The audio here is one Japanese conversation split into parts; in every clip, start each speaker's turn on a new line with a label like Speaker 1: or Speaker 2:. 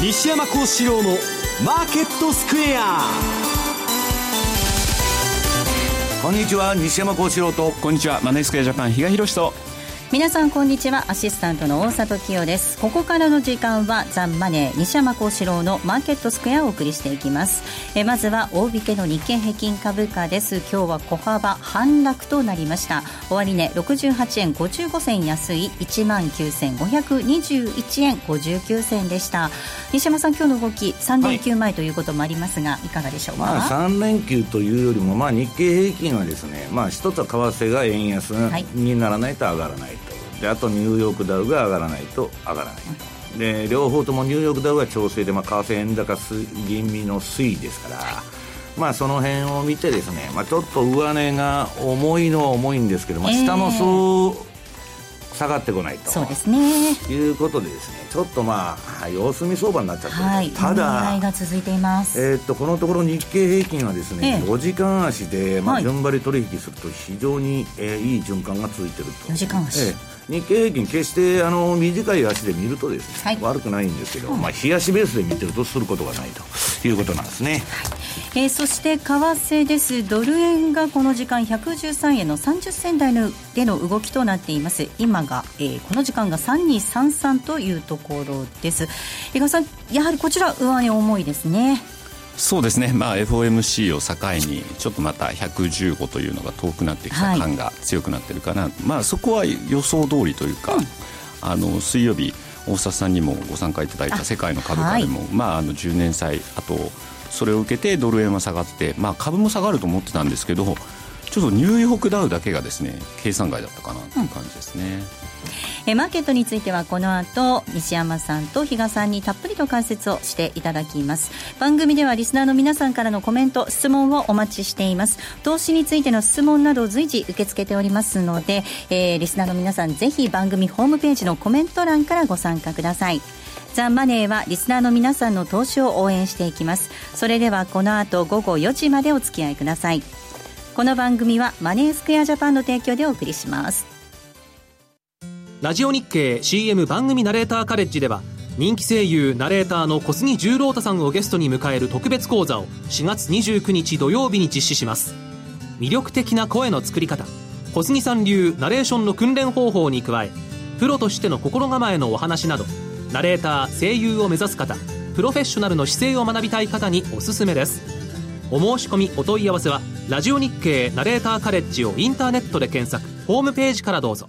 Speaker 1: 西山幸四郎のマーケットスクエア。
Speaker 2: こんにちは西山幸四郎と。
Speaker 3: こんにちはマネースクエアジャパン比嘉宏と
Speaker 4: 皆さんこんにちは。アシスタントの大里清です。ここからの時間はザンマネー西山幸四郎のマーケットスクエアをお送りしていきます。えまずは大引けの日経平均株価です。今日は小幅反落となりました。終値、ね、68円55銭安い1万9521円59銭でした。西山さん今日の動き3連休前ということもありますが、はい、いかがでしょうか、
Speaker 2: まあ、3連休というよりも、まあ、日経平均はですね、まあ、一つは為替が円安にならないと上がらない、はいであとニューヨークダウが上がらないと上がらない。とで両方ともニューヨークダウは調整で、まあ、為替円高吟味の推移ですから、まあ、その辺を見てですね、まあ、ちょっと上値が重いのは重いんですけども、下もそう下がってこないと。
Speaker 4: そうですね。
Speaker 2: いうことでですねちょっとまあ様子見相場になっちゃってる、
Speaker 4: はい、
Speaker 2: ただ
Speaker 4: が続いています、
Speaker 2: えー、っとこのところ日経平均はですね、えー、4時間足で、まあ、順張り取引すると非常に、えー、いい循環が続いてると。
Speaker 4: 4時間足、
Speaker 2: えー日経平均決してあの短い足で見るとですね、はい、悪くないんですけど、うん、まあ冷やしベースで見てるとすることがないということなんですね、はい、
Speaker 4: えー、そして為替です。ドル円がこの時間113円の30銭台のでの動きとなっています。今が、えー、この時間が3233というところです。伊賀さんやはりこちら上値重いですね
Speaker 3: そうですね、まあ、FOMC を境にちょっとまた115というのが遠くなってきた感が強くなってるかな、はい、まあ、そこは予想通りというか、うん、あの水曜日大里さんにもご参加いただいた世界の株価でも、はい、まあ、あの10年債あとそれを受けてドル円は下がって、まあ、株も下がると思ってたんですけどちょっとニューヨークダウだけがですね計算外だったかなという感じですね。うん
Speaker 4: えマーケットについてはこの後西山さんと比嘉さんにたっぷりと解説をしていただきます。番組ではリスナーの皆さんからのコメント質問をお待ちしています。投資についての質問など随時受け付けておりますので、えー、リスナーの皆さんぜひ番組ホームページのコメント欄からご参加ください。ザ・マネーはリスナーの皆さんの投資を応援していきます。それではこの後午後4時までお付き合いください。この番組はマネースクエアジャパンの提供でお送りします。
Speaker 5: ラジオ日経 CM 番組ナレーターカレッジでは人気声優ナレーターの小杉十郎太さんをゲストに迎える特別講座を4月29日土曜日に実施します。魅力的な声の作り方小杉さん流ナレーションの訓練方法に加えプロとしての心構えのお話などナレーター声優を目指す方プロフェッショナルの姿勢を学びたい方におすすめです。お申し込みお問い合わせはラジオ日経ナレーターカレッジをインターネットで検索ホームページからどうぞ。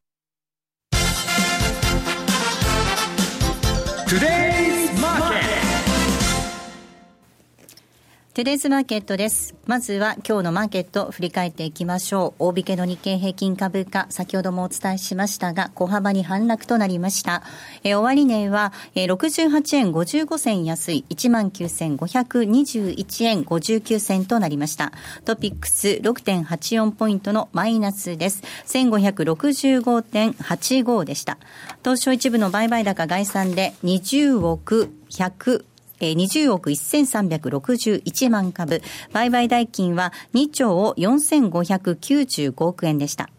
Speaker 4: Today トゥデイズマーケットです。まずは今日のマーケットを振り返っていきましょう。大引けの日経平均株価、先ほどもお伝えしましたが、小幅に反落となりました。え終値は、え68円55銭安い19,521円59銭となりました。トピックス6.84ポイントのマイナスです。1565.85でした。東証一部の売買高概算で20億100、え20億1361万株、売買代金は2兆4595億円でした。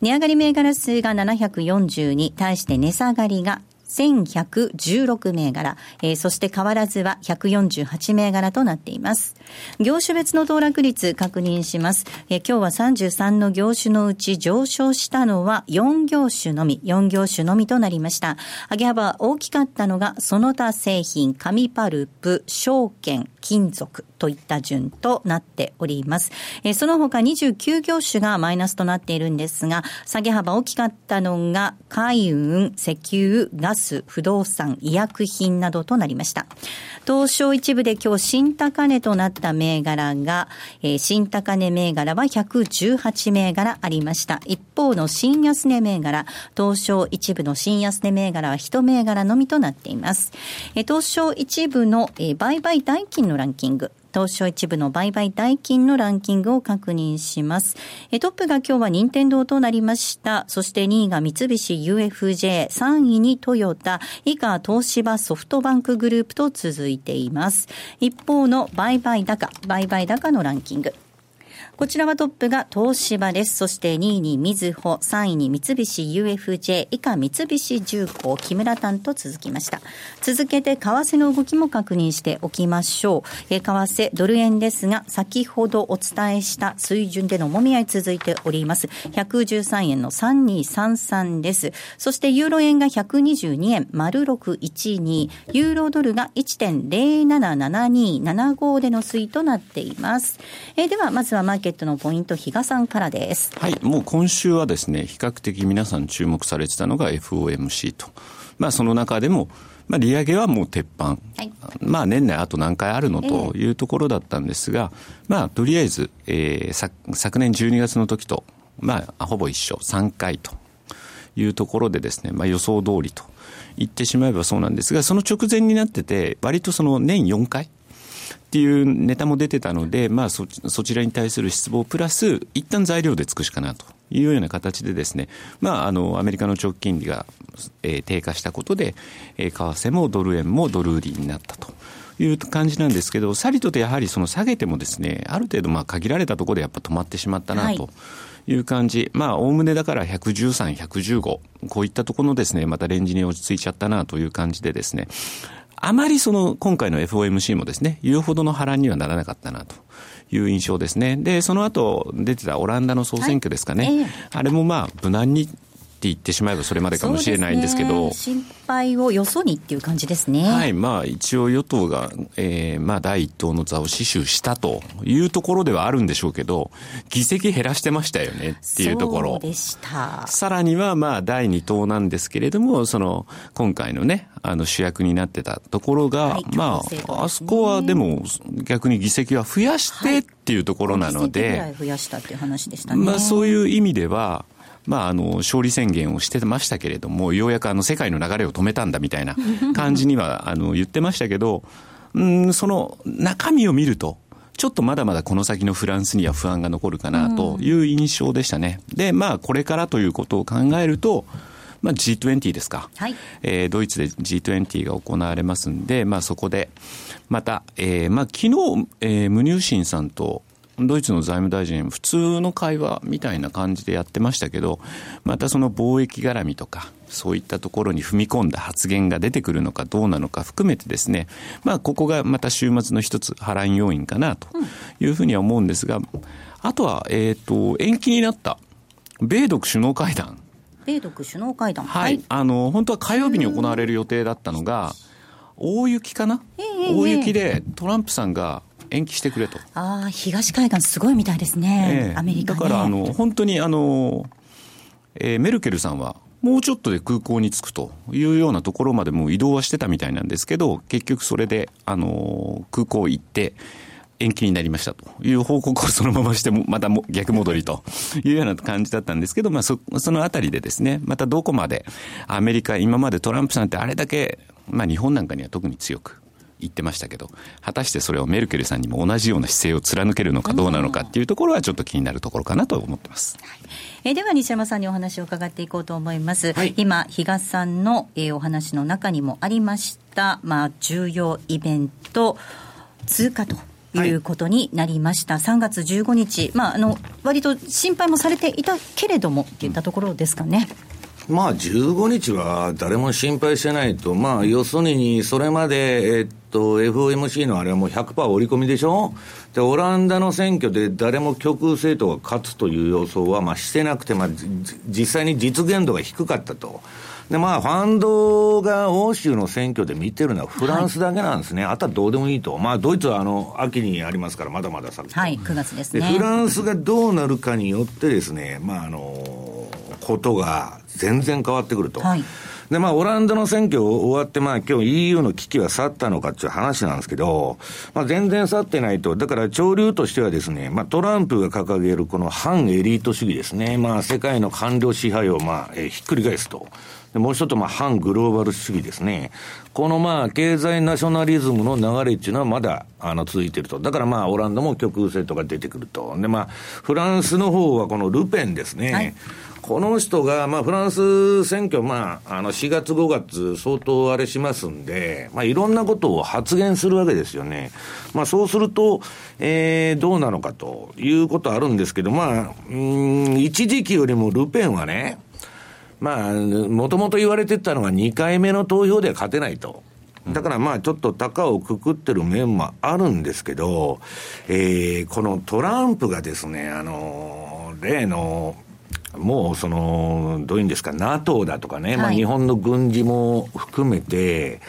Speaker 4: 値上がり銘柄数が742、対して値下がりが1116銘柄、えー、そして変わらずは148銘柄となっています。業種別の騰落率確認します。えー、今日は33の業種のうち上昇したのは4業種のみ、4業種のみとなりました。上げ幅大きかったのがその他製品、紙パルプ、証券、金属といった順となっております。えー、その他29業種がマイナスとなっているんですが、下げ幅大きかったのが、海運、石油、ガス、不動産、医薬品などとなりました。東証一部で今日新高値となった銘柄が、えー、新高値銘柄は118銘柄ありました。一方の新安値銘柄、東証一部の新安値銘柄は1銘柄のみとなっています。えー、東証一部の、えー、売買代金のランキング。東証一部の売買代金のランキングを確認します。えトップが今日は任天堂となりました。そして2位が三菱 UFJ、3位にトヨタ、以下東芝ソフトバンクグループと続いています。一方の売買高、売買高のランキング。こちらはトップが東芝です。そして2位にみずほ、3位に三菱 UFJ、以下三菱重工、木村丹と続きました。続けて為替の動きも確認しておきましょう。え為替ドル円ですが、先ほどお伝えした水準でのもみ合い続いております。113円の3233です。そしてユーロ円が122円、丸612、ユーロドルが1.077275での推移となっています。えでは、まずはマーケットのポイント、比嘉さんからです。
Speaker 3: はい、もう今週はですね、比較的皆さん注目されてたのが FOMC と。まあその中でも、まあ、利上げはもう鉄板、はい、まあ、年内あと何回あるのというところだったんですが、えー、まあ、とりあえず、えー、昨年12月の時と、まあ、ほぼ一緒、3回というところでですね、まあ、予想通りと言ってしまえばそうなんですが、その直前になってて、割とその年4回、っていうネタも出てたので、まあそ、そちらに対する失望プラス、一旦材料で尽くしかなというような形でですね、まあ、あの、アメリカの長期金利が、えー、低下したことで、えー、為替もドル円もドル売りになったと。いう感じなんですけど、さりとてやはりその下げてもですね、ある程度まあ限られたところでやっぱ止まってしまったなと。いう感じ。まあ、おおむねだから113、115。こういったところのですね、またレンジに落ち着いちゃったなという感じでですね。あまりその今回の FOMC もですね、言うほどの波乱にはならなかったなと。いう印象ですね。で、その後出てたオランダの総選挙ですかね。はいえー、あれもまあ、無難にって言ってしまえばそれまでかもしれないんですけど、
Speaker 4: ね、心配をよそにっていう感じですね。
Speaker 3: はい、まあ一応与党が、えー、まあ第一党の座を死守したというところではあるんでしょうけど、議席減らしてましたよねっていうところ。
Speaker 4: そうでした。
Speaker 3: さらにはまあ第二党なんですけれども、その今回のね、あの主役になってたところが、はい、まあ、ね、あそこはでも逆に議席は増やしてっていうところなので、
Speaker 4: はい、増やしたっていう話でしたね。
Speaker 3: まあそういう意味では、まあ、あの、勝利宣言をしてましたけれども、ようやくあの、世界の流れを止めたんだみたいな感じには、あの、言ってましたけど、うん、その中身を見ると、ちょっとまだまだこの先のフランスには不安が残るかなという印象でしたね。で、まあ、これからということを考えると、まあ、G20 ですか、はいえー、ドイツで G20 が行われますんで、まあ、そこでまた、えーまあ、昨日、えー、ムニューシンさんとドイツの財務大臣、普通の会話みたいな感じでやってましたけど、またその貿易絡みとか、そういったところに踏み込んだ発言が出てくるのかどうなのか含めてですね、まあ、ここがまた週末の一つ波乱要因かなというふうには思うんですが、あとは、えっ、と、延期になった米独首脳会談。
Speaker 4: 米独首脳会談。
Speaker 3: はい。あの、本当は火曜日に行われる予定だったのが、大雪かな、えー、大雪でトランプさんが延期してくれと。
Speaker 4: ああ、東海岸すごいみたいですね。えー、アメリカ、
Speaker 3: ね、だから、あの、本当に、あの、えー、メルケルさんは、もうちょっとで空港に着くというようなところまでも移動はしてたみたいなんですけど、結局それで、あの、空港行って、延期になりましたという報告をそのまましても、またも逆戻りというような感じだったんですけど、まあそ、そのあたりでですね、またどこまでアメリカ、今までトランプさんってあれだけ、まあ日本なんかには特に強く言ってましたけど、果たしてそれをメルケルさんにも同じような姿勢を貫けるのかどうなのかっていうところはちょっと気になるところかなと思ってます。はい、
Speaker 4: えー、では西山さんにお話を伺っていこうと思います。はい、今、比嘉さんの、えー、お話の中にもありました、まあ、重要イベント、通過と。いうことになりました、はい、3月15日、まあ、あの割と心配もされていたけれどもといったところですかね。
Speaker 2: まあ、15日は誰も心配してないと、まあ、要するに、それまで、えっと、FOMC のあれはもう100%織り込みでしょ？で、オランダの選挙で誰も極右政党が勝つという予想は、まあ、してなくて、まあ、実際に実現度が低かったと。で、まあ、ファンドが欧州の選挙で見てるのはフランスだけなんですね。はい、あとはどうでもいいと。まあ、ドイツはあの、秋にありますから、まだまだ先。
Speaker 4: はい、9月ですね。
Speaker 2: フランスがどうなるかによってですね、まあ、あの、ことが全然変わってくると。はいで、まあ、オランダの選挙終わって、まあ、今日 EU の危機は去ったのかっていう話なんですけど、まあ、全然去ってないと。だから、潮流としてはですね、まあ、トランプが掲げるこの反エリート主義ですね。まあ、世界の官僚支配を、まあ、えー、ひっくり返すと。でもう一つ、まあ、反グローバル主義ですね。この、まあ、経済ナショナリズムの流れっていうのはまだ、あの、続いてると。だから、まあ、オランダも極右政党が出てくると。で、まあ、フランスの方はこのルペンですね。はいこの人が、まあ、フランス選挙、まあ、あの、4月、5月、相当あれしますんで、まあ、いろんなことを発言するわけですよね。まあ、そうすると、えー、どうなのかということあるんですけど、まあ、うん、一時期よりもルペンはね、まあ、もともと言われてたのが2回目の投票では勝てないと。だからまあちょっと高をくくってる面もあるんですけど、えー、このトランプがですね、あの、例の、もうその、どういうんですか、NATO だとかね、はい、まあ日本の軍事も含めて、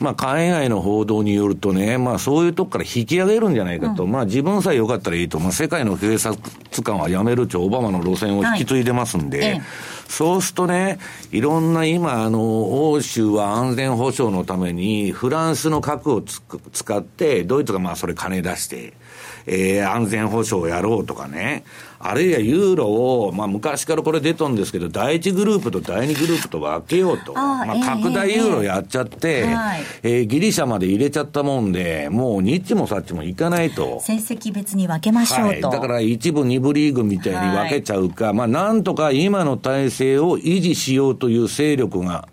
Speaker 2: まあ海外の報道によるとね、まあそういうとこから引き上げるんじゃないかと、うん、まあ自分さえ良かったらいいと、まあ世界の警察官は辞めるとオバマの路線を引き継いでますんで、はい、そうするとね、いろんな今、あの、欧州は安全保障のためにフランスの核を使って、ドイツがまあそれ金出して、えー、安全保障をやろうとかね、あるいはユーロを、まあ昔からこれ出とんですけど、第一グループと第二グループと分けようと。あまあ拡大ユーロやっちゃって、えー、えー、ギリシャまで入れちゃったもんで、もうニッチもサッチもいかないと。
Speaker 4: 成績別に分けましょうと。
Speaker 2: はい、だから一部二部リーグみたいに分けちゃうか、はい、まあなんとか今の体制を維持しようという勢力が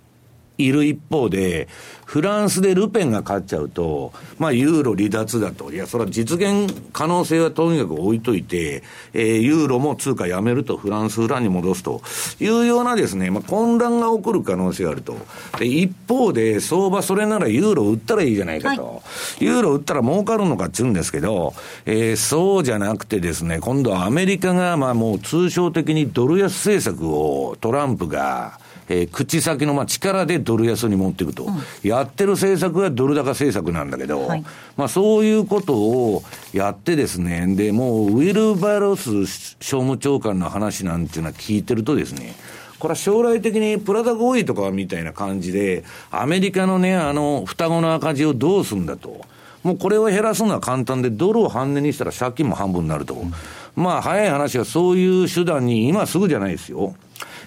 Speaker 2: いる一方で、フランスでルペンが勝っちゃうと、まあ、ユーロ離脱だと。いや、それは実現可能性はとにかく置いといて、えー、ユーロも通貨やめると、フランス裏に戻すというようなですね、まあ、混乱が起こる可能性があると。で、一方で、相場それならユーロ売ったらいいじゃないかと。はい、ユーロ売ったら儲かるのかっちゅうんですけど、えー、そうじゃなくてですね、今度はアメリカが、まあもう通称的にドル安政策をトランプが、えー、口先のまあ力でドル安に持っていくと、うん、やってる政策はドル高政策なんだけど、はい、まあそういうことをやってですね、で、もうウィル・バロス商務長官の話なんていうのは聞いてるとですね、これは将来的にプラダ合意とかみたいな感じで、アメリカのね、あの、双子の赤字をどうすんだと。もうこれを減らすのは簡単で、ドルを半値にしたら借金も半分になると。うん、まあ、早い話はそういう手段に、今すぐじゃないですよ。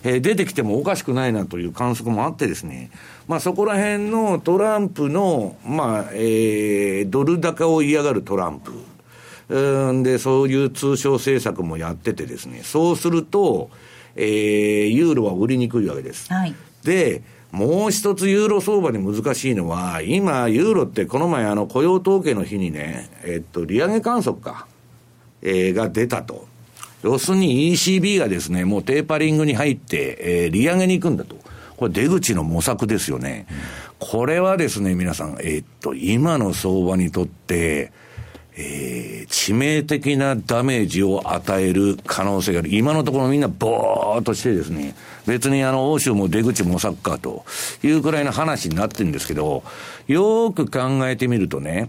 Speaker 2: えー、出てきてもおかしくないなという観測もあってですね、まあそこら辺のトランプの、まあ、えー、ドル高を嫌がるトランプ。うんで、そういう通商政策もやっててですね、そうすると、えー、ユーロは売りにくいわけです。はい、で、もう一つユーロ相場で難しいのは、今、ユーロってこの前あの雇用統計の日にね、えっと、利上げ観測か、えー、が出たと。要するに ECB がですね、もうテーパリングに入って、えー、利上げに行くんだと。これ出口の模索ですよね。うん、これはですね、皆さん、えー、っと、今の相場にとって、えー、致命的なダメージを与える可能性がある。今のところみんなぼーっとしてですね、別にあの、欧州も出口模索かというくらいの話になってるんですけど、よーく考えてみるとね、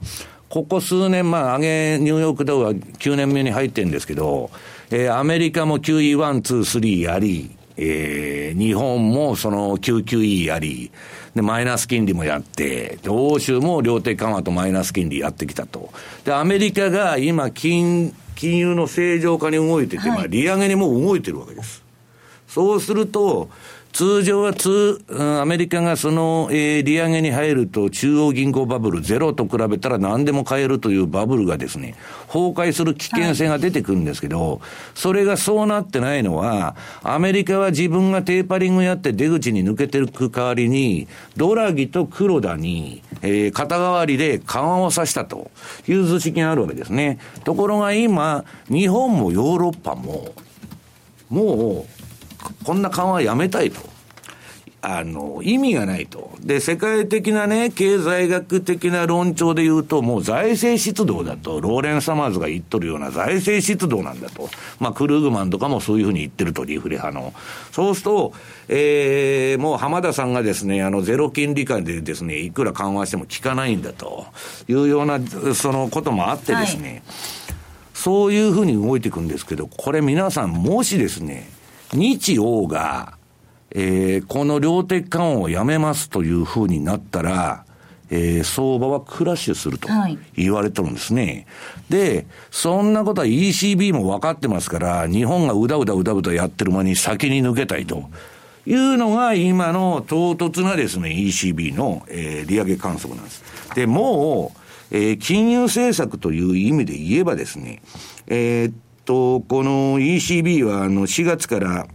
Speaker 2: ここ数年、まあ、上げ、ニューヨークダウは9年目に入ってるんですけど、えー、アメリカも QE1、2、3やり、えー、日本もその QQE やり、で、マイナス金利もやって、で、欧州も量的緩和とマイナス金利やってきたと。で、アメリカが今、金、金融の正常化に動いてて、はい、まあ、利上げにも動いてるわけです。そうすると、通常は通、アメリカがその、えー、利上げに入ると中央銀行バブルゼロと比べたら何でも買えるというバブルがですね、崩壊する危険性が出てくるんですけど、はい、それがそうなってないのは、アメリカは自分がテーパリングやって出口に抜けていく代わりに、ドラギと黒田に、えー、肩代わりで緩和をさせたという図式があるわけですね。ところが今、日本もヨーロッパも、もう、こんな緩和やめたいと。あの、意味がないと。で、世界的なね、経済学的な論調で言うと、もう財政出動だと、ローレン・サマーズが言っとるような財政出動なんだと。まあ、クルーグマンとかもそういうふうに言ってると、リフレ派の。そうすると、えー、もう浜田さんがですね、あの、ゼロ金利下でですね、いくら緩和しても効かないんだというような、そのこともあってですね、はい、そういうふうに動いていくんですけど、これ皆さん、もしですね、日欧が、えー、この量的緩和をやめますというふうになったら、えー、相場はクラッシュすると言われてるんですね。はい、で、そんなことは ECB も分かってますから、日本がうだうだうだうだやってる間に先に抜けたいと。いうのが今の唐突なですね、ECB の、えー、利上げ観測なんです。で、もう、えー、金融政策という意味で言えばですね、えー、っと、この ECB はあの4月から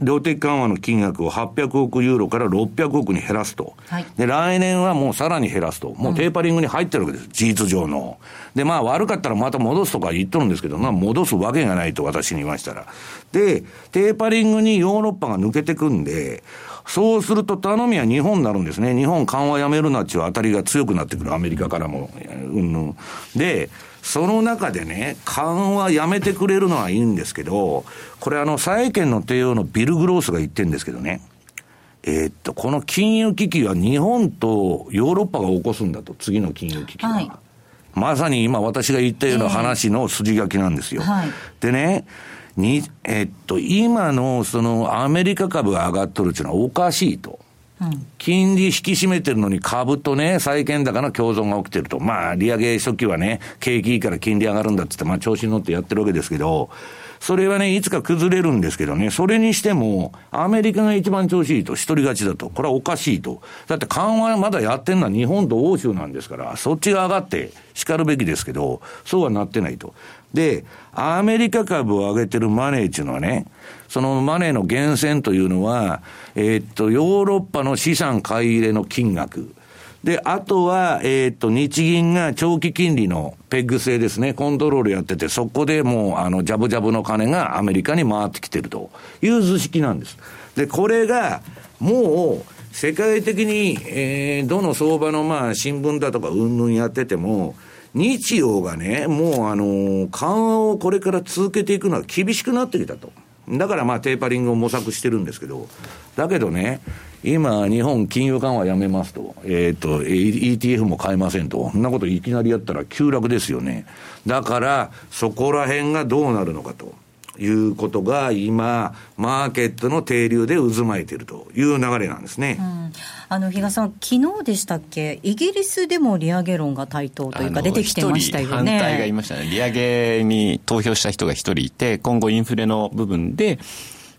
Speaker 2: 量的緩和の金額を800億ユーロから600億に減らすと。はい、で、来年はもうさらに減らすと。もうテーパリングに入ってるわけです。うん、事実上の。で、まあ悪かったらまた戻すとか言っとるんですけど、まあ戻すわけがないと私に言いましたら。で、テーパリングにヨーロッパが抜けてくんで、そうすると頼みは日本になるんですね。日本緩和やめるなっていう当たりが強くなってくる。アメリカからも。うん、で、その中でね、緩和やめてくれるのはいいんですけど、これあの、債券の帝王のビル・グロースが言ってるんですけどね、えー、っと、この金融危機は日本とヨーロッパが起こすんだと、次の金融危機は。はい、まさに今私が言ったような話の筋書きなんですよ。えーはい、でね、に、えっと、今のそのアメリカ株が上がっとるっていうのはおかしいと。金利引き締めてるのに株とね、債券高の共存が起きてると。まあ、利上げ初期はね、景気いいから金利上がるんだってって、まあ、調子に乗ってやってるわけですけど、それはね、いつか崩れるんですけどね、それにしても、アメリカが一番調子いいと、一人勝ちだと、これはおかしいと。だって緩和まだやってんのは日本と欧州なんですから、そっちが上がって叱るべきですけど、そうはなってないと。で、アメリカ株を上げてるマネーっていうのはね、そのマネーの源泉というのは、えー、っと、ヨーロッパの資産買い入れの金額。で、あとは、えっ、と、日銀が長期金利のペッグ制ですね、コントロールやってて、そこでもう、あの、ジャブジャブの金がアメリカに回ってきてるという図式なんです。で、これが、もう、世界的に、えー、どの相場の、まあ、新聞だとか、うんぬんやってても、日曜がね、もう、あの、緩和をこれから続けていくのは厳しくなってきたと。だからまあテーパリングを模索してるんですけど、だけどね、今、日本金融緩和やめますと、えっ、ー、と、ETF も買えませんと、そんなこといきなりやったら急落ですよね。だから、そこら辺がどうなるのかと。いうことが今、マーケットの停留で渦巻いているという流れなんですね、うん、
Speaker 4: あの比嘉さん、昨日でしたっけ、イギリスでも利上げ論が台頭というか、出てきてましたよね。
Speaker 3: 反対がいましたね、利上げに投票した人が一人いて、今後、インフレの部分で、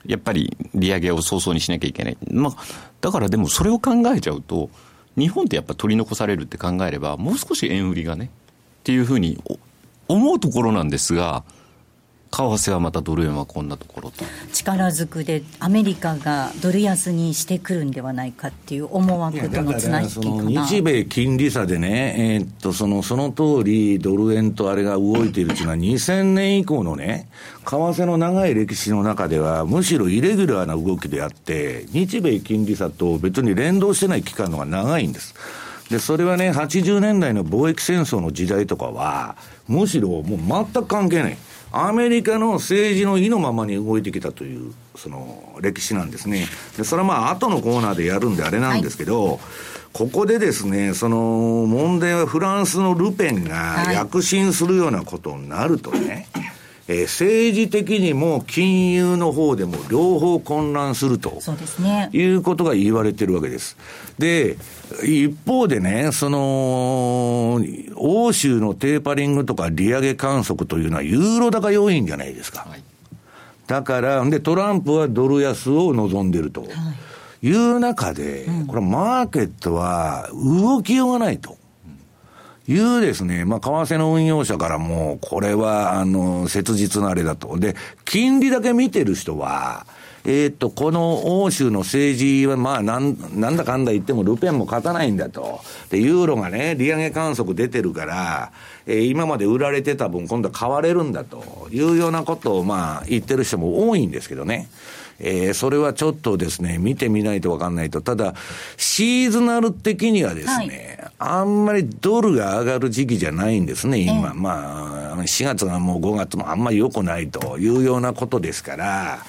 Speaker 3: やっぱり利上げを早々にしなきゃいけない、まあ、だからでも、それを考えちゃうと、日本ってやっぱ取り残されるって考えれば、もう少し円売りがね、っていうふうに思うところなんですが、為替はまたドル円はこんなところと。
Speaker 4: 力ずくでアメリカがドル安にしてくるんではないかっていう思惑との綱引きかな。
Speaker 2: 日米金利差でね、えー、っとそのその通りドル円とあれが動いているというのは2000年以降のね為替の長い歴史の中ではむしろイレギュラーな動きであって日米金利差と別に連動してない期間のが長いんです。で、それはね、80年代の貿易戦争の時代とかは、むしろもう全く関係ない。アメリカの政治の意のままに動いてきたという、その歴史なんですね。で、それはまあ後のコーナーでやるんであれなんですけど、はい、ここでですね、その問題はフランスのルペンが躍進するようなことになるとね、はいえー、政治的にも金融の方でも両方混乱するとそうです、ね、いうことが言われてるわけです。で、一方でね、その、欧州のテーパリングとか利上げ観測というのはユーロ高要因じゃないですか。はい、だから、で、トランプはドル安を望んでると。はい、いう中で、これマーケットは動きようがないと。いうですね、まあ、為替の運用者からも、これは、あの、切実なあれだと。で、金利だけ見てる人は、えっ、と、この欧州の政治は、まあ、なん、なんだかんだ言ってもルペンも勝たないんだと。で、ユーロがね、利上げ観測出てるから、えー、今まで売られてた分、今度は買われるんだというようなことを、まあ、言ってる人も多いんですけどね。えー、それはちょっとですね、見てみないとわかんないと。ただ、シーズナル的にはですね、はい、あんまりドルが上がる時期じゃないんですね、今。まあ、4月がもう5月もあんまり良くないというようなことですから、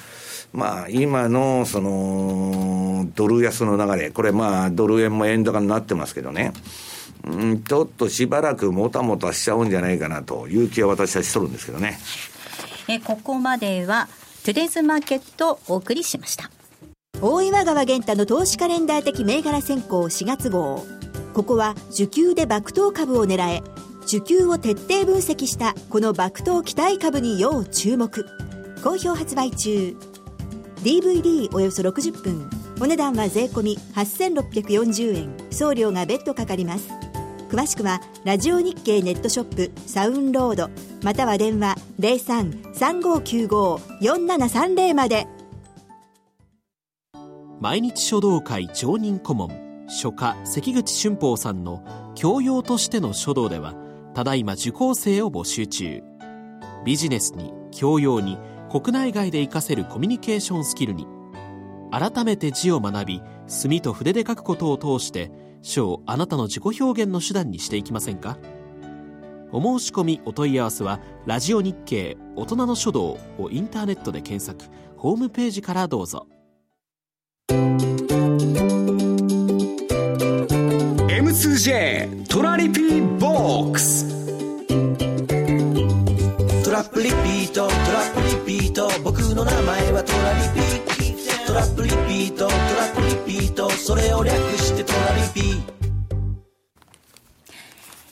Speaker 2: まあ、今の、その、ドル安の流れ、これまあ、ドル円も円高になってますけどね。うん、ちょっとしばらくもたもたしちゃうんじゃないかなという気は私はしとるんですけどね。
Speaker 4: えここまではトゥデイズマーケットをお送りしました。
Speaker 6: 大岩川源太の投資カレンダー的銘柄選考4月号。ここは受給で爆投株を狙え受給を徹底分析したこの爆投期待株に要注目。好評発売中。DVD およそ60分。お値段は税込8640円。送料が別途かかります。詳しくはラジオ日経ネットショップサウンロードまたは電話0335954730まで。
Speaker 5: 毎日書道会常任顧問書家関口俊宝さんの教養としての書道ではただいま受講生を募集中。ビジネスに教養に国内外で活かせるコミュニケーションスキルに改めて字を学び墨と筆で書くことを通して書をあなたの自己表現の手段にしていきませんか？お申し込みお問い合わせはラジオ日経大人の書道をインターネットで検索。ホームページからどうぞ。
Speaker 1: M2J トラリピーボックス。
Speaker 7: トラップリピートトラップリピート。僕の名前はトラリピトトラップリピートトラップリピートそれを略してトラリピ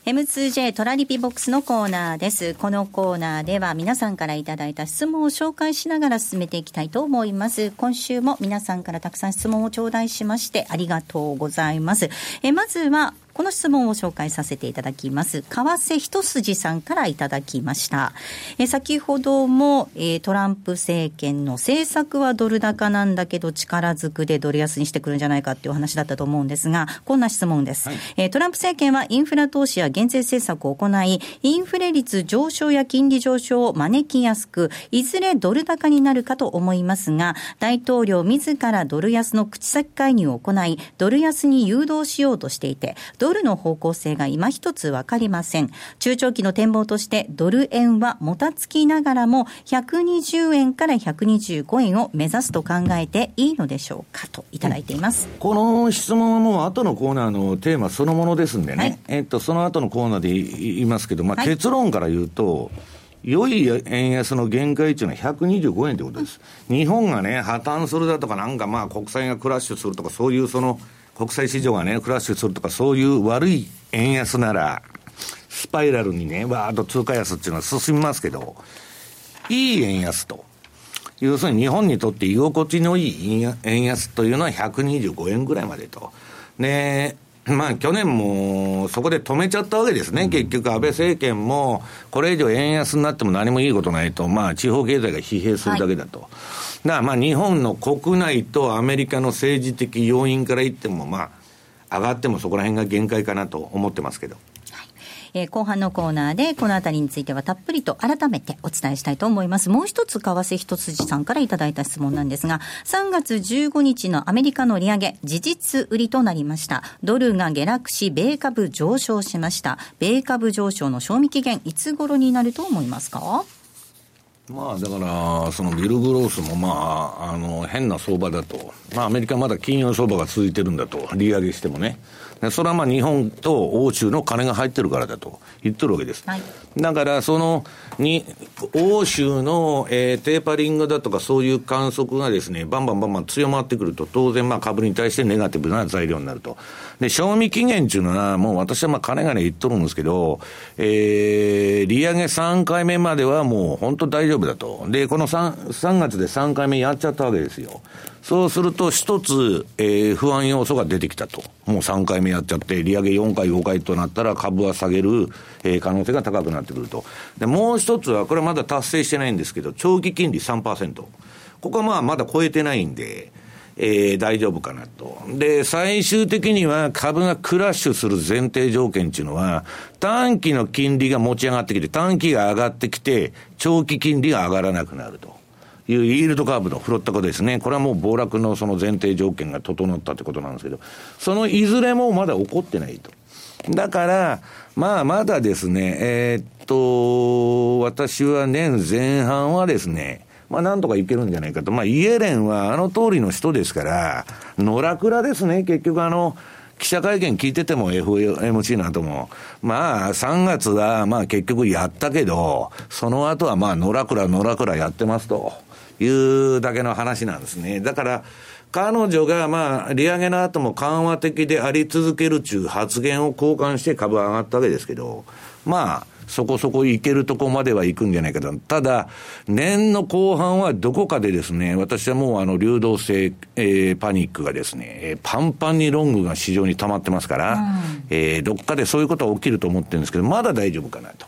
Speaker 4: M2J トラリピボックスのコーナーです。このコーナーでは皆さんからいただいた質問を紹介しながら進めていきたいと思います。今週も皆さんからたくさん質問を頂戴しましてありがとうございます。えまずはこの質問を紹介させていただきます。為替一筋さんからいただきました。え先ほども、えトランプ政権の政策はドル高なんだけど力ずくでドル安にしてくるんじゃないかっていう話だったと思うんですが、こんな質問です。はい、えトランプ政権はインフラ投資や減税政策を行い、インフレ率上昇や金利上昇を招きやすく、いずれドル高になるかと思いますが、大統領自らドル安の口先介入を行い、ドル安に誘導しようとしていて、ドルの方向性が今一つわかりません。中長期の展望として、ドル円はもたつきながらも、120円から125円を目指すと考えていいのでしょうかといただいています。
Speaker 2: この質問はもう後のコーナーのテーマそのものですんでね、はい、えっと、その後のコーナーで言いますけど、まあ、結論から言うと、はい良い円安の限界値のは125円ということです。日本がね、破綻するだとか、なんかまあ国債がクラッシュするとか、そういうその国際市場がね、クラッシュするとか、そういう悪い円安なら、スパイラルにね、わーっと通貨安っていうのは進みますけど、いい円安と。要するに日本にとって居心地のいい円安というのは125円ぐらいまでと。で、まあ去年もそこで止めちゃったわけですね、結局、安倍政権も、これ以上円安になっても何もいいことないと、まあ地方経済が疲弊するだけだと。はいだまあ日本の国内とアメリカの政治的要因から言っても、まあ、上がってもそこら辺が限界かなと思ってますけど。
Speaker 4: えー、後半のコーナーでこのあたりについてはたっぷりと改めてお伝えしたいと思います。もう一つ、為替一筋さんからいただいた質問なんですが、3月15日のアメリカの利上げ、事実売りとなりました。ドルが下落し、米株上昇しました。米株上昇の賞味期限、いつ頃になると思いますか？
Speaker 2: まあだから、そのビル・グロースもまあ、あの、変な相場だと。まあアメリカまだ金融相場が続いてるんだと。利上げしてもね。それはまあ日本と欧州の金が入ってるからだと言ってるわけです。はい、だから、その、に、欧州の、えー、テーパリングだとかそういう観測がですね、バンバンバンバン強まってくると、当然まあ株に対してネガティブな材料になると。で、賞味期限っていうのは、もう私はまあ金がね言っとるんですけど、えー、利上げ3回目まではもう本当大丈夫だと。で、この 3, 3月で3回目やっちゃったわけですよ。そうすると一つ、えー、不安要素が出てきたと。もう3回目やっちゃって、利上げ4回、5回となったら株は下げる、えー、可能性が高くなってくると。で、もう一つは、これはまだ達成してないんですけど、長期金利3%。ここはまあまだ超えてないんで、えー、大丈夫かなと。で、最終的には株がクラッシュする前提条件っていうのは、短期の金利が持ち上がってきて、短期が上がってきて、長期金利が上がらなくなると。いうイールドカーブのフロット化ですね。これはもう暴落のその前提条件が整ったってことなんですけど、そのいずれもまだ起こってないと。だから、まあまだですね、えー、っと、私は年前半はですね、まあなんとかいけるんじゃないかと。まあイエレンはあの通りの人ですから、野良倉ですね、結局あの、記者会見聞いてても FMC の後も、まあ3月はまあ結局やったけど、その後はまあ野良倉野良倉やってますと。いうだけの話なんですね。だから、彼女がまあ、利上げの後も緩和的であり続けるという発言を交換して株上がったわけですけど、まあ、そこそこいけるとこまでは行くんじゃないかと。ただ、年の後半はどこかでですね、私はもうあの流動性、えー、パニックがですね、えー、パンパンにロングが市場に溜まってますから、うん、えー、どっかでそういうことは起きると思ってるんですけど、まだ大丈夫かなと。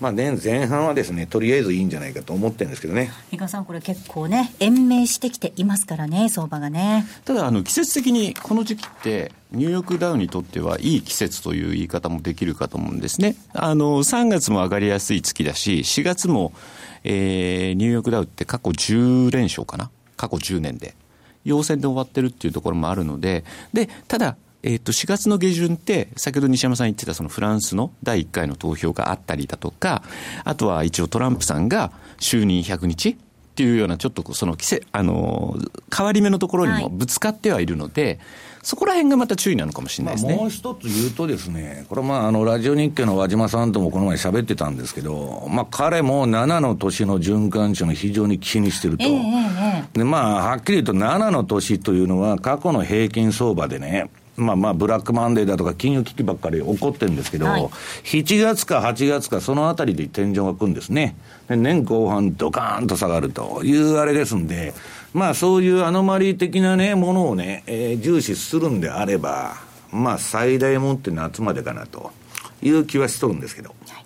Speaker 2: まあ、年前半はですね、とりあえずいいんじゃないかと思ってるんですけどね。
Speaker 4: 比嘉さん、これ結構ね、延命してきていますからね、相場がね。
Speaker 3: ただ、あの、季節的にこの時期って、ニューヨークダウにとってはいい季節という言い方もできるかと思うんですね。あの、3月も上がりやすい月だし、4月も、えー、ニューヨークダウって過去10連勝かな？過去10年で。陽線で終わってるっていうところもあるので、で、ただ、えっ、ー、と、4月の下旬って、先ほど西山さん言ってたそのフランスの第1回の投票があったりだとか、あとは一応トランプさんが就任100日っていうような、ちょっとその季節、あの、変わり目のところにもぶつかってはいるので、はいそこら辺がまた注意なのかもしれないですね。
Speaker 2: もう一つ言うとですね、これまあ、あの、ラジオ日経の和島さんともこの前喋ってたんですけど、まあ、彼も7の年の循環値を非常に気にしてると。えー、で、まあ、はっきり言うと7の年というのは過去の平均相場でね、まあまあ、ブラックマンデーだとか金融危機ばっかり起こってるんですけど、はい、7月か8月かそのあたりで天井が来るんですね。年後半ドカーンと下がるというあれですんで、まあそういうアノマリー的なね、ものをね、えー、重視するんであれば、まあ最大もって夏までかなという気はしとるんですけど。はい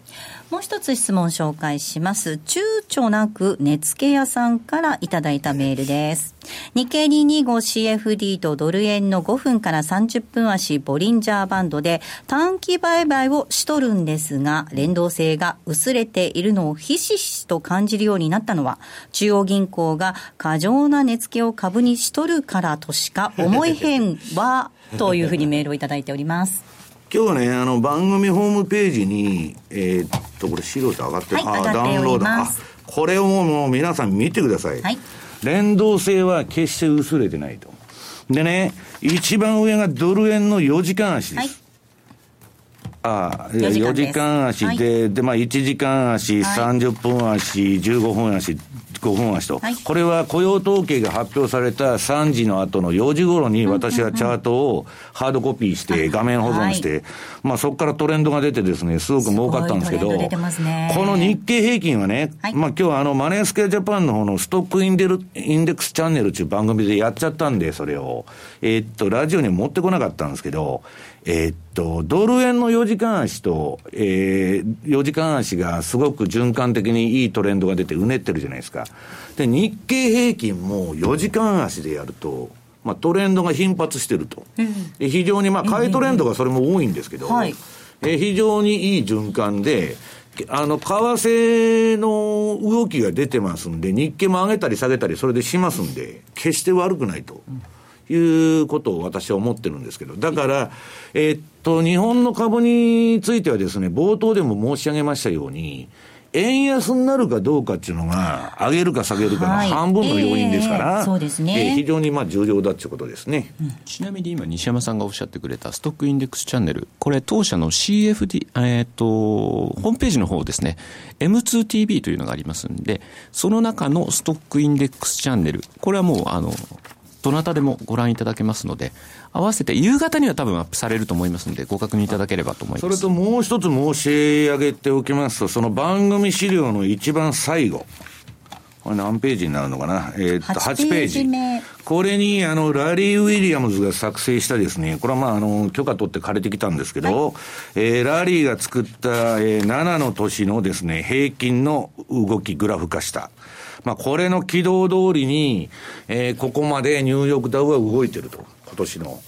Speaker 4: もう一つ質問紹介します。躊躇なく値付け屋さんからいただいたメールです。日経 225CFD とドル円の5分から30分足ボリンジャーバンドで短期売買をしとるんですが、連動性が薄れているのをひしひしと感じるようになったのは、中央銀行が過剰な値付けを株にしとるからとしか思えへんわ、というふうにメールをいただいております。
Speaker 2: 今日ね、あの、番組ホームページに、えー、っと、これ資料って上がってる、はい、あダウンロード。あ、これをもう皆さん見てください。はい、連動性は決して薄れてないと。でね、一番上がドル円の4時間足です。はいああ、4時間足で、はい、で、まあ、1時間足、はい、30分足、15分足、5分足と、はい、これは雇用統計が発表された3時の後の4時頃に私はチャートをハードコピーして、画面保存して、まあそこからトレンドが出てですね、すごく儲かったんですけど、この日経平均はね、はい、まあ今日はあのマネースケアジャパンの方のストックインデルインデックスチャンネルっていう番組でやっちゃったんで、それを、えー、っと、ラジオに持ってこなかったんですけど、えー、っと、ドル円の4時間足と、えー、4時間足がすごく循環的にいいトレンドが出てうねってるじゃないですか。で、日経平均も4時間足でやると、まあ、トレンドが頻発してると。うん、非常に、まあ、買いトレンドがそれも多いんですけど、はい、え非常にいい循環で、あの、為替の動きが出てますんで、日経も上げたり下げたり、それでしますんで、決して悪くないと。うんいうことを私は思ってるんですけど、だから、えー、っと、日本の株についてはですね、冒頭でも申し上げましたように、円安になるかどうかっていうのが、上げるか下げるかの半分の要因ですから、はいえー、そうですね、えー、非常にまあ重要だっていうことですね、
Speaker 3: うん、ちなみに今、西山さんがおっしゃってくれたストックインデックスチャンネル、これ、当社の CFD、えーと、ホームページの方ですね、M2TV というのがありますんで、その中のストックインデックスチャンネル、これはもう、あのどなたでもご覧いただけますので、合わせて夕方には多分アップされると思いますので、ご確認いただければと思います
Speaker 2: それともう一つ申し上げておきますと、その番組資料の一番最後、これ何ページになるのかな？えー、っと、
Speaker 4: 8
Speaker 2: 8ページ。これに、あの、ラリー・ウィリアムズが作成したですね、これはまあ、あの、許可取って借りてきたんですけど、えーラリーが作った、えー7の年のですね、平均の動き、グラフ化した。まあ、これの軌道通りに、えーここまでニューヨークダウは動いてると、今年の。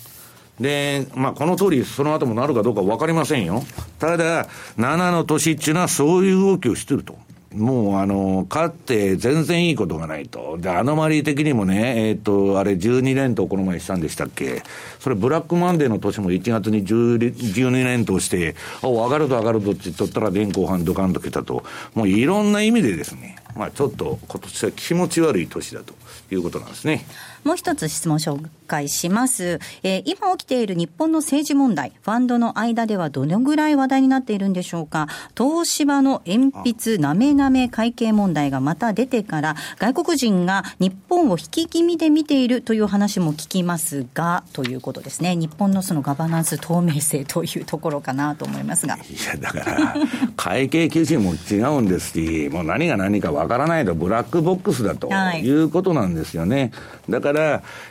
Speaker 2: で、まあ、この通り、その後もなるかどうか分かりませんよ。ただ、7の年っていうのはそういう動きをしてると。もう、あの、勝って全然いいことがないと。で、アノマリー的にもね、えっ、と、あれ12連投この前したんでしたっけそれブラックマンデーの年も1月に12連投して、お、上がると上がるとって言っとったら、前後半ドカンと来たと。もういろんな意味でですね、まあちょっと今年は気持ち悪い年だということなんですね。
Speaker 4: もう一つ質問紹介します、えー今起きている日本の政治問題、ファンドの間ではどのぐらい話題になっているんでしょうか、東芝の鉛筆なめなめ会計問題がまた出てから、外国人が日本を引き気味で見ているという話も聞きますが、ということですね、日本のそのガバナンス透明性というところかなと思いますが。
Speaker 2: いや、だから、会計基準も違うんですし、もう何が何かわからないと、ブラックボックスだと
Speaker 4: はい
Speaker 2: いうことなんですよね。だから、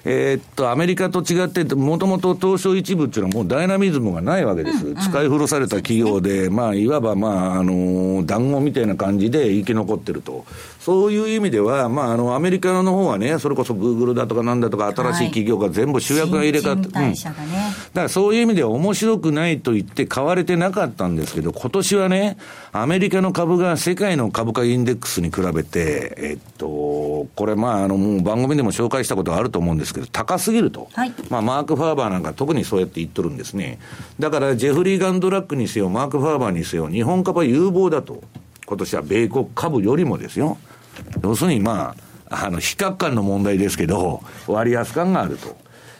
Speaker 2: えーっと、アメリカと違って、もともと東証一部っていうのはもうダイナミズムがないわけです。使い古された企業で、まあ、いわば、まあ、あの、団子みたいな感じで生き残ってると。そういう意味では、まあ、あの、アメリカの方はね、それこそグーグルだとかなんだとか、新しい企業が全部主役が入れ替わって、
Speaker 4: 新陳代謝がね
Speaker 2: だからそういう意味では面白くないと言って買われてなかったんですけど、今年はね、アメリカの株が世界の株価インデックスに比べて、えっと、これまあ、あの、もう番組でも紹介したことあると思うんですけど、高すぎると。
Speaker 4: はい
Speaker 2: まあ、マーク・ファーバーなんか特にそうやって言っとるんですね。だから、ジェフリー・ガンドラックにせよ、マーク・ファーバーにせよ、日本株は有望だと。今年は米国株よりもですよ。要するにまあ、あの、比較感の問題ですけど、割安感があると。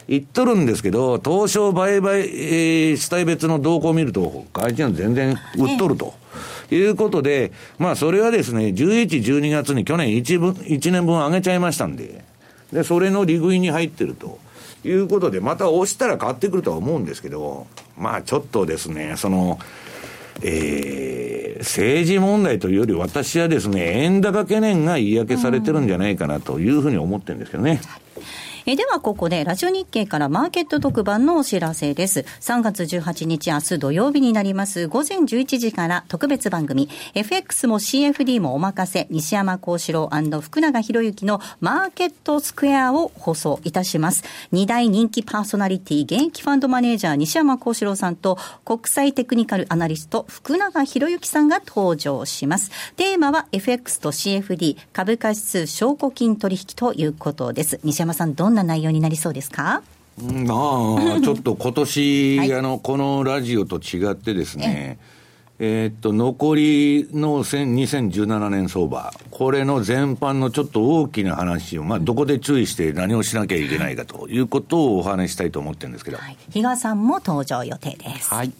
Speaker 2: 言っとるんですけど、東証売買、えー主体別の動向を見ると、外人は全然売っとると。いうことで、まあそれはですね、11、12月に去年1分、1年分上げちゃいましたんで、で、それの利食いに入ってると。いうことで、また押したら買ってくるとは思うんですけど、まあちょっとですね、その、えー政治問題というより私はですね、円高懸念が言い訳されてるんじゃないかなというふうに思ってるんですけどね。
Speaker 4: えではここでラジオ日経からマーケット特番のお知らせです。3月18日明日土曜日になります午前11時から特別番組 FX も CFD もお任せ西山幸四郎福永博之のマーケットスクエアを放送いたします。2大人気パーソナリティ現役ファンドマネージャー西山幸四郎さんと国際テクニカルアナリスト福永博之さんが登場します。テーマは FX と CFD 株価指数証拠金取引ということです。西山さんどんな内容になりそうですか？
Speaker 2: うんああ、ちょっと今年、
Speaker 4: はい
Speaker 2: あの、このラジオと違ってですね、えーっと、残りの1000 2017年相場、これの全般のちょっと大きな話を、まあ、どこで注意して何をしなきゃいけないかということをお話ししたいと思ってるんですけど。
Speaker 4: はい、比嘉さんも登場予定です。
Speaker 3: はい。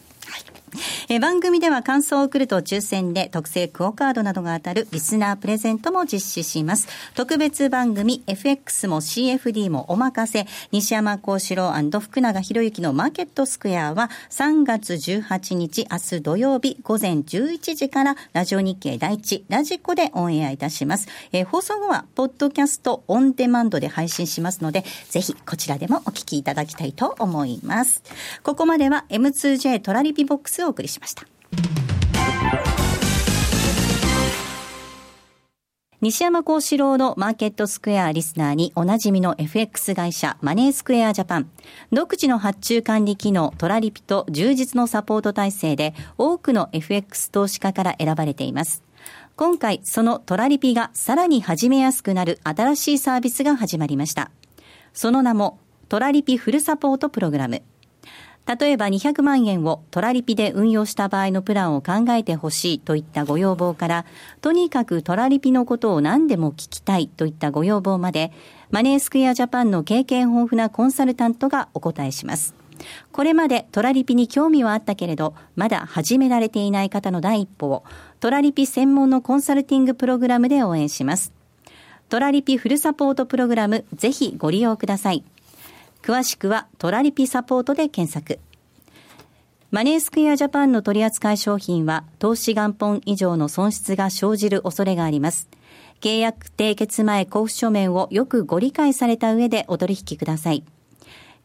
Speaker 4: え番組では感想を送ると抽選で特製クオカードなどが当たるリスナープレゼントも実施します。特別番組 FX も CFD もお任せ西山幸四郎福永博之のマーケットスクエアは3月18日明日土曜日午前11時からラジオ日経第一ラジコでオンエアいたします。え放送後はポッドキャストオンデマンドで配信しますのでぜひこちらでもお聞きいただきたいと思います。ここまでは M2J トラリピボックスをお送りしました。西山幸四郎のマーケットスクエアリスナーにおなじみの FX 会社マネースクエアジャパン。独自の発注管理機能トラリピと充実のサポート体制で多くの FX 投資家から選ばれています。今回そのトラリピがさらに始めやすくなる新しいサービスが始まりました。その名もトラリピフルサポートプログラム。例えば200万円をトラリピで運用した場合のプランを考えてほしいといったご要望から、とにかくトラリピのことを何でも聞きたいといったご要望まで、マネースクエアジャパンの経験豊富なコンサルタントがお答えします。これまでトラリピに興味はあったけれど、まだ始められていない方の第一歩を、トラリピ専門のコンサルティングプログラムで応援します。トラリピフルサポートプログラム、ぜひご利用ください。詳しくはトラリピサポートで検索。マネースクエアジャパンの取扱い商品は投資元本以上の損失が生じる恐れがあります。契約締結前交付書面をよくご理解された上でお取引ください。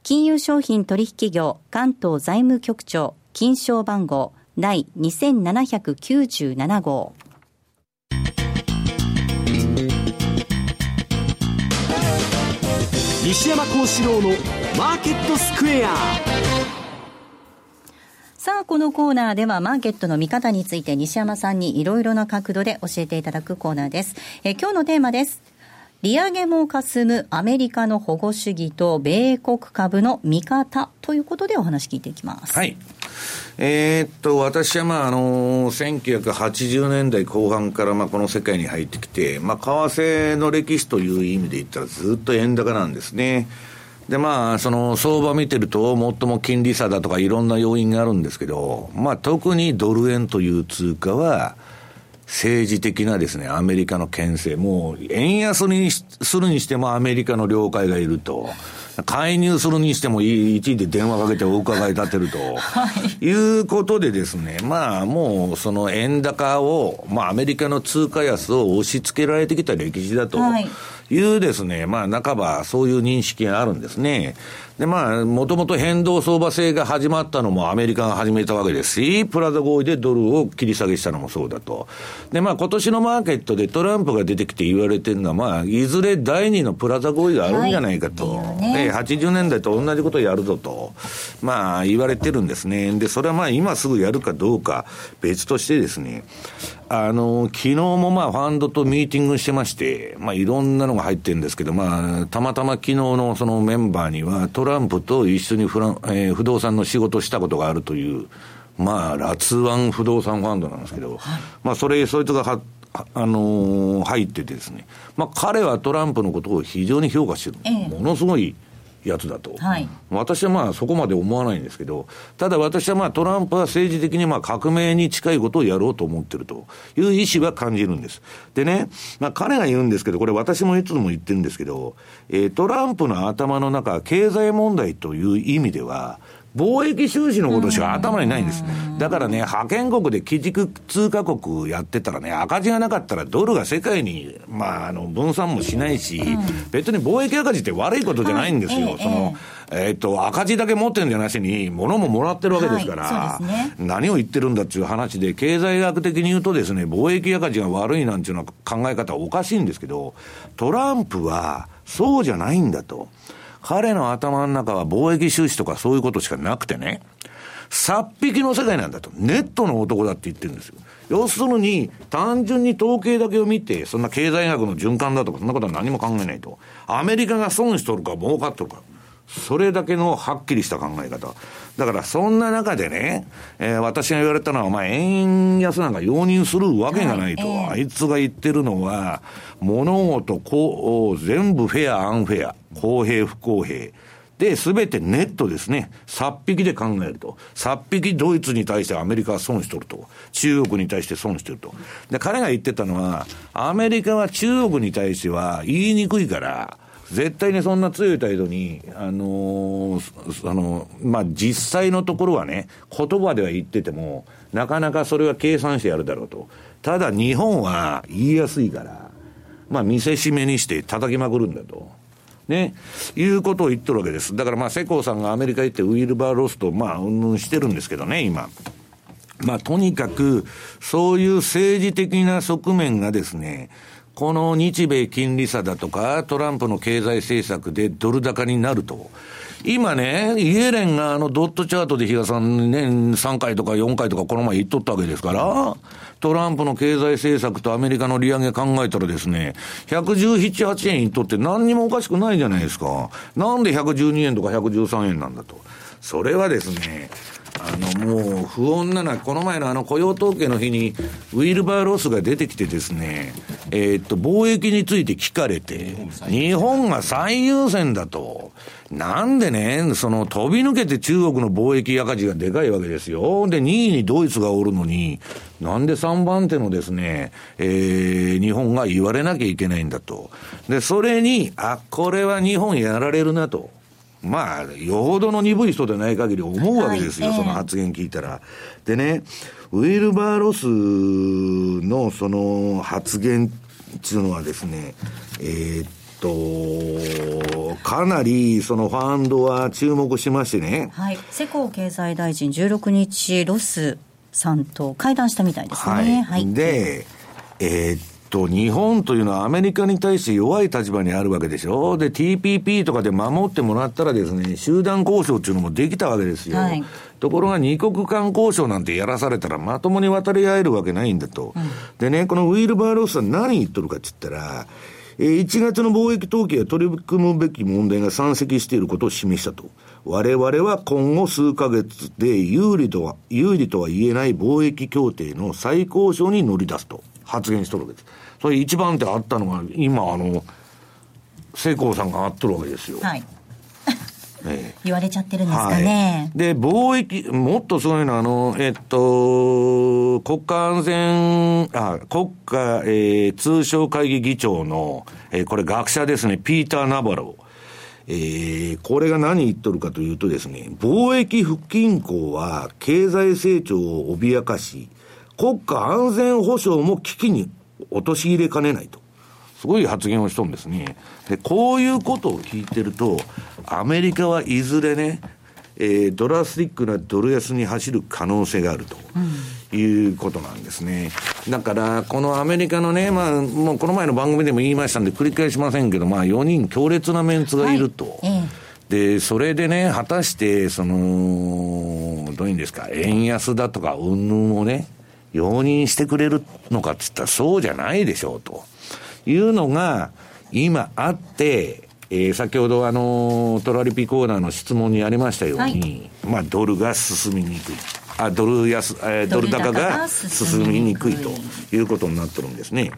Speaker 4: 金融商品取引業関東財務局長金賞番号第2797号。
Speaker 1: 西山幸四郎のマーケットスクエア
Speaker 4: さあ、このコーナーではマーケットの見方について西山さんにいろいろな角度で教えていただくコーナーです。え今日のテーマです。利上げも霞むアメリカの保護主義と米国株の見方ということでお話聞いていきます。
Speaker 2: はい。えー、っと、私はまあ、あの1980年代後半からまあ、この世界に入ってきて、まあ、為替の歴史という意味で言ったらずっと円高なんですね。で、まあ、その相場見てると、最も金利差だとかいろんな要因があるんですけど、まあ、特にドル円という通貨は、政治的なですね、アメリカの牽制、もう、円安にするにしてもアメリカの了解がいると。介入するにしても一時で電話かけてお伺い立てると、はい、いうことでですね、まあもうその円高を、まあアメリカの通貨安を押し付けられてきた歴史だと。はいいうですね、まあ半ばそういう認識があるんですね。で、まあ、もともと変動相場制が始まったのもアメリカが始めたわけですし、プラザ合意でドルを切り下げしたのもそうだと。で、まあ、今年のマーケットでトランプが出てきて言われてるのは、まあ、いずれ第二のプラザ合意があるんじゃないかと。はい、ね、80年代と同じことをやるぞと、まあ、言われてるんですね。で、それはまあ、今すぐやるかどうか別としてですね、あの、昨日もまあ、ファンドとミーティングしてまして、まあ、いろんなのが入ってるんですけど、まあ、たまたま昨日のそのメンバーには、トランプと一緒にフラン、えー、不動産の仕事をしたことがあるという、まあ、ラツワン不動産ファンドなんですけど、はい、まあ、それ、そいつがは、あのー、入っててですね、まあ、彼はトランプのことを非常に評価してる。ええ、ものすごいやつだと、はい、私はまあそこまで思わないんですけど、ただ私はまあトランプは政治的にまあ革命に近いことをやろうと思ってると。いう意思は感じるんです。でね、まあ彼が言うんですけど、これ私もいつも言ってるんですけど、えー、トランプの頭の中、経済問題という意味では、貿易収支のことしか頭にないんです。だからね、派遣国で基軸通貨国やってたらね、赤字がなかったらドルが世界に、まあ、あの、分散もしないし、別に貿易赤字って悪いことじゃないんですよ。その、えっと、赤字だけ持ってるんじゃなしに、物ももらってるわけですから、何を言ってるんだっていう話で、経済学的に言うとですね、貿易赤字が悪いなんていうのは考え方はおかしいんですけど、トランプはそうじゃないんだと。彼の頭の中は貿易収支とかそういうことしかなくてね、殺匹の世界なんだと。ネットの男だって言ってるんですよ。要するに、単純に統計だけを見て、そんな経済学の循環だとか、そんなことは何も考えないと。アメリカが損しとるか儲かっとるか。それだけのはっきりした考え方。だからそんな中でね、えー、私が言われたのは、まあ、円安なんか容認するわけがないと。はい、あいつが言ってるのは、物事こう、全部フェア、アンフェア、公平、不公平。で、すべてネットですね。差し引きで考えると。差し引きドイツに対してアメリカは損しとると。中国に対して損してると。で、彼が言ってたのは、アメリカは中国に対しては言いにくいから、絶対にそんな強い態度に、あのー、あの、まあ、実際のところはね、言葉では言ってても、なかなかそれは計算してやるだろうと。ただ日本は言いやすいから、まあ、見せしめにして叩きまくるんだと。ね、いうことを言ってるわけです。だからまあ、世耕さんがアメリカ行ってウィルバーロスと、まあ、うんぬんしてるんですけどね、今。まあ、とにかく、そういう政治的な側面がですね、この日米金利差だとか、トランプの経済政策でドル高になると。今ね、イエレンがあのドットチャートで比嘉さん年3回とか4回とかこの前言っとったわけですから、トランプの経済政策とアメリカの利上げ考えたらですね、117、8円言っとって何にもおかしくないじゃないですか。なんで112円とか113円なんだと。それはですね、あの、もう、不穏なな、この前のあの雇用統計の日に、ウィルバーロスが出てきてですね、えー、っと、貿易について聞かれて、日本が最優先だと。なんでね、その飛び抜けて中国の貿易赤字がでかいわけですよ。で、2位にドイツがおるのに、なんで3番手のですね、えー、日本が言われなきゃいけないんだと。で、それに、あ、これは日本やられるなと。まあ、よほどの鈍い人でない限り思うわけですよ、はい、その発言聞いたら。でね、ウィルバーロスのその発言っていうのはですね、えー、っと、かなりそのファンドは注目しましてね。
Speaker 4: はい。世耕経済大臣16日、ロスさんと会談したみたいですね。はい。
Speaker 2: はい、で、えー、っと、日本というのはアメリカに対して弱い立場にあるわけでしょ？で、TPP とかで守ってもらったらですね、集団交渉っていうのもできたわけですよ。はい、ところが二国間交渉なんてやらされたらまともに渡り合えるわけないんだと。うん、でね、このウィルバーロスさん何言っとるかって言ったら、1月の貿易統計は取り組むべき問題が山積していることを示したと。我々は今後数ヶ月で有利とは、有利とは言えない貿易協定の再交渉に乗り出すと発言しとるわけです。それ一番手あったのが、今あの、世耕さんがあっとるわけですよ。はい。
Speaker 4: ええ、言われちゃってるんですかね。
Speaker 2: はい、で、貿易、もっとすごいのは、あの、えっと、国家安全、あ、国家、えー、通商会議議長の、えー、これ学者ですね、ピーター・ナバロ。えー、これが何言っとるかというとですね、貿易不均衡は経済成長を脅かし、国家安全保障も危機に陥れかねないと。すごい発言をしとんですね。で、こういうことを聞いてると、アメリカはいずれね、えー、ドラスティックなドル安に走る可能性があると。いうことなんですね。だから、このアメリカのね、まあ、もうこの前の番組でも言いましたんで、繰り返しませんけど、まあ、4人強烈なメンツがいると。はいで、それでね、果たして、その、どういうんですか、円安だとか、云々をね、容認してくれるのかって言ったらそうじゃないでしょうというのが今あって、えー、先ほどあのトラリピコーナーの質問にありましたように、はい、まあドルが進みにくい。あドル安、えー、ドル高が進みにくいということになってるんですね。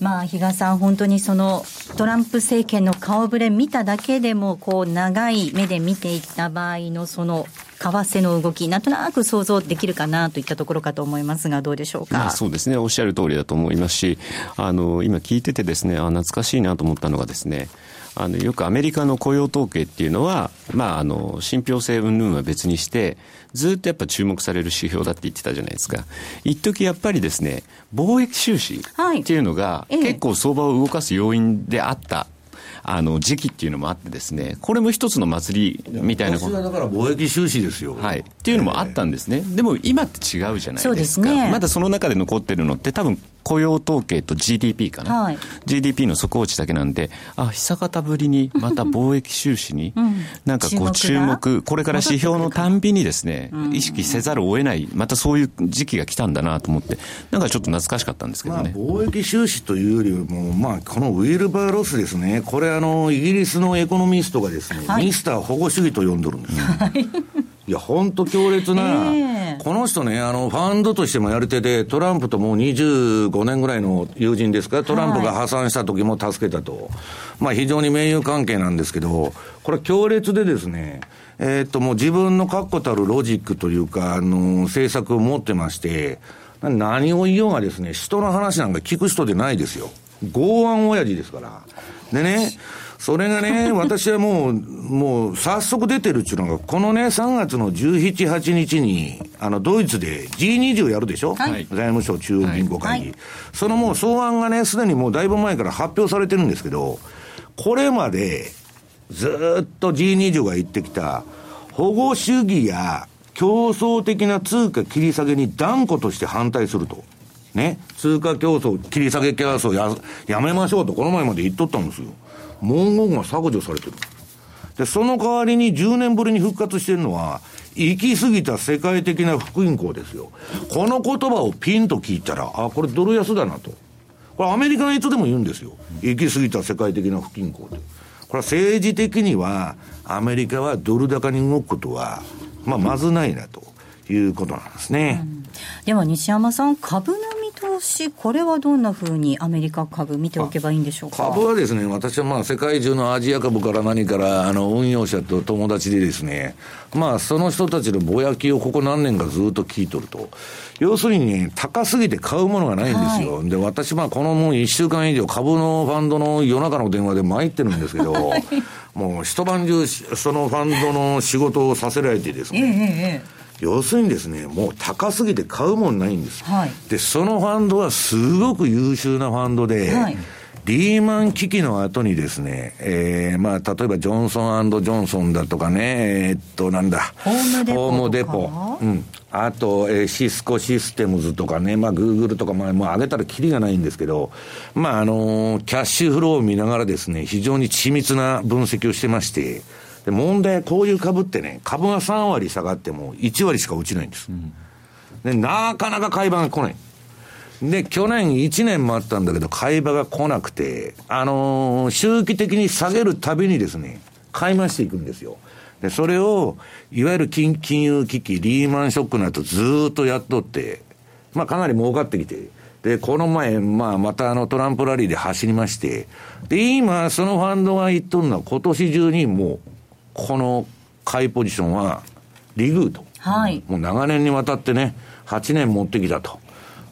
Speaker 4: まあ、比嘉さん、本当にそのトランプ政権の顔ぶれ見ただけでも、こう、長い目で見ていった場合の、その為替の動き、なんとなく想像できるかなといったところかと思いますが、どうでしょうか？ま
Speaker 3: あ、そうですね、おっしゃる通りだと思いますし、あの今聞いててですね、あ懐かしいなと思ったのがですね、あのよくアメリカの雇用統計っていうのは、まあ、あの信憑性云々は別にして、ずっとやっぱ注目される指標だって言ってたじゃないですか。一時やっぱりですね、貿易収支っていうのが、結構相場を動かす要因であったあの時期っていうのもあってですね、これも一つの祭りみたいな
Speaker 2: こと。だから貿易収支ですよ。
Speaker 3: はい。っていうのもあったんですね。でも今って違うじゃないですか。そうですね。まだその中で残ってるのって多分雇用統計と GDP かな、はい、GDP の底落ちだけなんで、あ久方ぶりにまた貿易収支に、なんかこう注目、これから指標のたんびにですね、意識せざるを得ない、またそういう時期が来たんだなと思って、なんかちょっと懐かしかったんですけどね。
Speaker 2: まあ、貿易収支というよりも、まあ、このウィルバーロスですね、これあの、イギリスのエコノミストがですね、はい、ミスター保護主義と呼んどるんですよ。いや、本当強烈な、えー、この人ね、あの、ファンドとしてもやり手で、トランプともう25年ぐらいの友人ですか？ら、トランプが破産した時も助けたと。はい、まあ、非常に盟友関係なんですけど、これ強烈でですね、えー、っと、もう自分の確固たるロジックというか、あの、政策を持ってまして、何を言おうがですね、人の話なんか聞く人でないですよ。剛腕親父ですから。でね、それがね、私はもう、もう早速出てるっていうのが、このね、3月の17、8日に、あの、ドイツで G20 をやるでしょ、はい、財務省中央銀行会議、はい、そのもう草案がね、すでにもうだいぶ前から発表されてるんですけど、これまでずっと G20 が言ってきた、保護主義や競争的な通貨切り下げに断固として反対すると。ね、通貨競争、切り下げ競争ややめましょうと、この前まで言っとったんですよ。文言が削除されてる。で、その代わりに10年ぶりに復活してるのは、行き過ぎた世界的な不均衡ですよ。この言葉をピンと聞いたら、あ、これドル安だなと。これアメリカの人でも言うんですよ。行き過ぎた世界的な不均衡で。これは政治的には、アメリカはドル高に動くことは、まあ、まずないなということなんですね。うん、
Speaker 4: では西山さん、株投資、これはどんなふうにアメリカ株見ておけばいいんでしょうか？
Speaker 2: 株はですね、私はまあ世界中のアジア株から何からあの運用者と友達でですね、まあその人たちのぼやきをここ何年かずっと聞いとると。要するにね、高すぎて買うものがないんですよ。はい、で、私まあこのもう1週間以上株のファンドの夜中の電話で参ってるんですけど、もう一晩中そのファンドの仕事をさせられてですね、ええ要するにですね、もう高すぎて買うもんないんです。
Speaker 4: はい。
Speaker 2: で、そのファンドはすごく優秀なファンドで、
Speaker 4: はい。
Speaker 2: リーマン危機の後にですね、えー、まあ、例えばジョンソンジョンソンだとかね、えーっと、なんだ、
Speaker 4: ホームデポ
Speaker 2: うん。あと、えーシスコシステムズとかね、まあ、グーグルとか、まあ、もう上げたらキリがないんですけど、まあ、あのーキャッシュフローを見ながらですね、非常に緻密な分析をしてまして、で、問題はこういう株ってね、株が3割下がっても1割しか落ちないんです。で、なかなか買い場が来ない。で、去年1年もあったんだけど、買い場が来なくて、あのー周期的に下げるたびにですね、買い増していくんですよ。で、それを、いわゆる金金融危機、リーマンショックの後ずーっとやっとって、まあかなり儲かってきて、で、この前、まあまたあのトランプラリーで走りまして、で、今、そのファンドが言っとるのは今年中にもう、この買いポジションは、リグーと。
Speaker 4: はい。
Speaker 2: もう長年にわたってね、8年持ってきたと。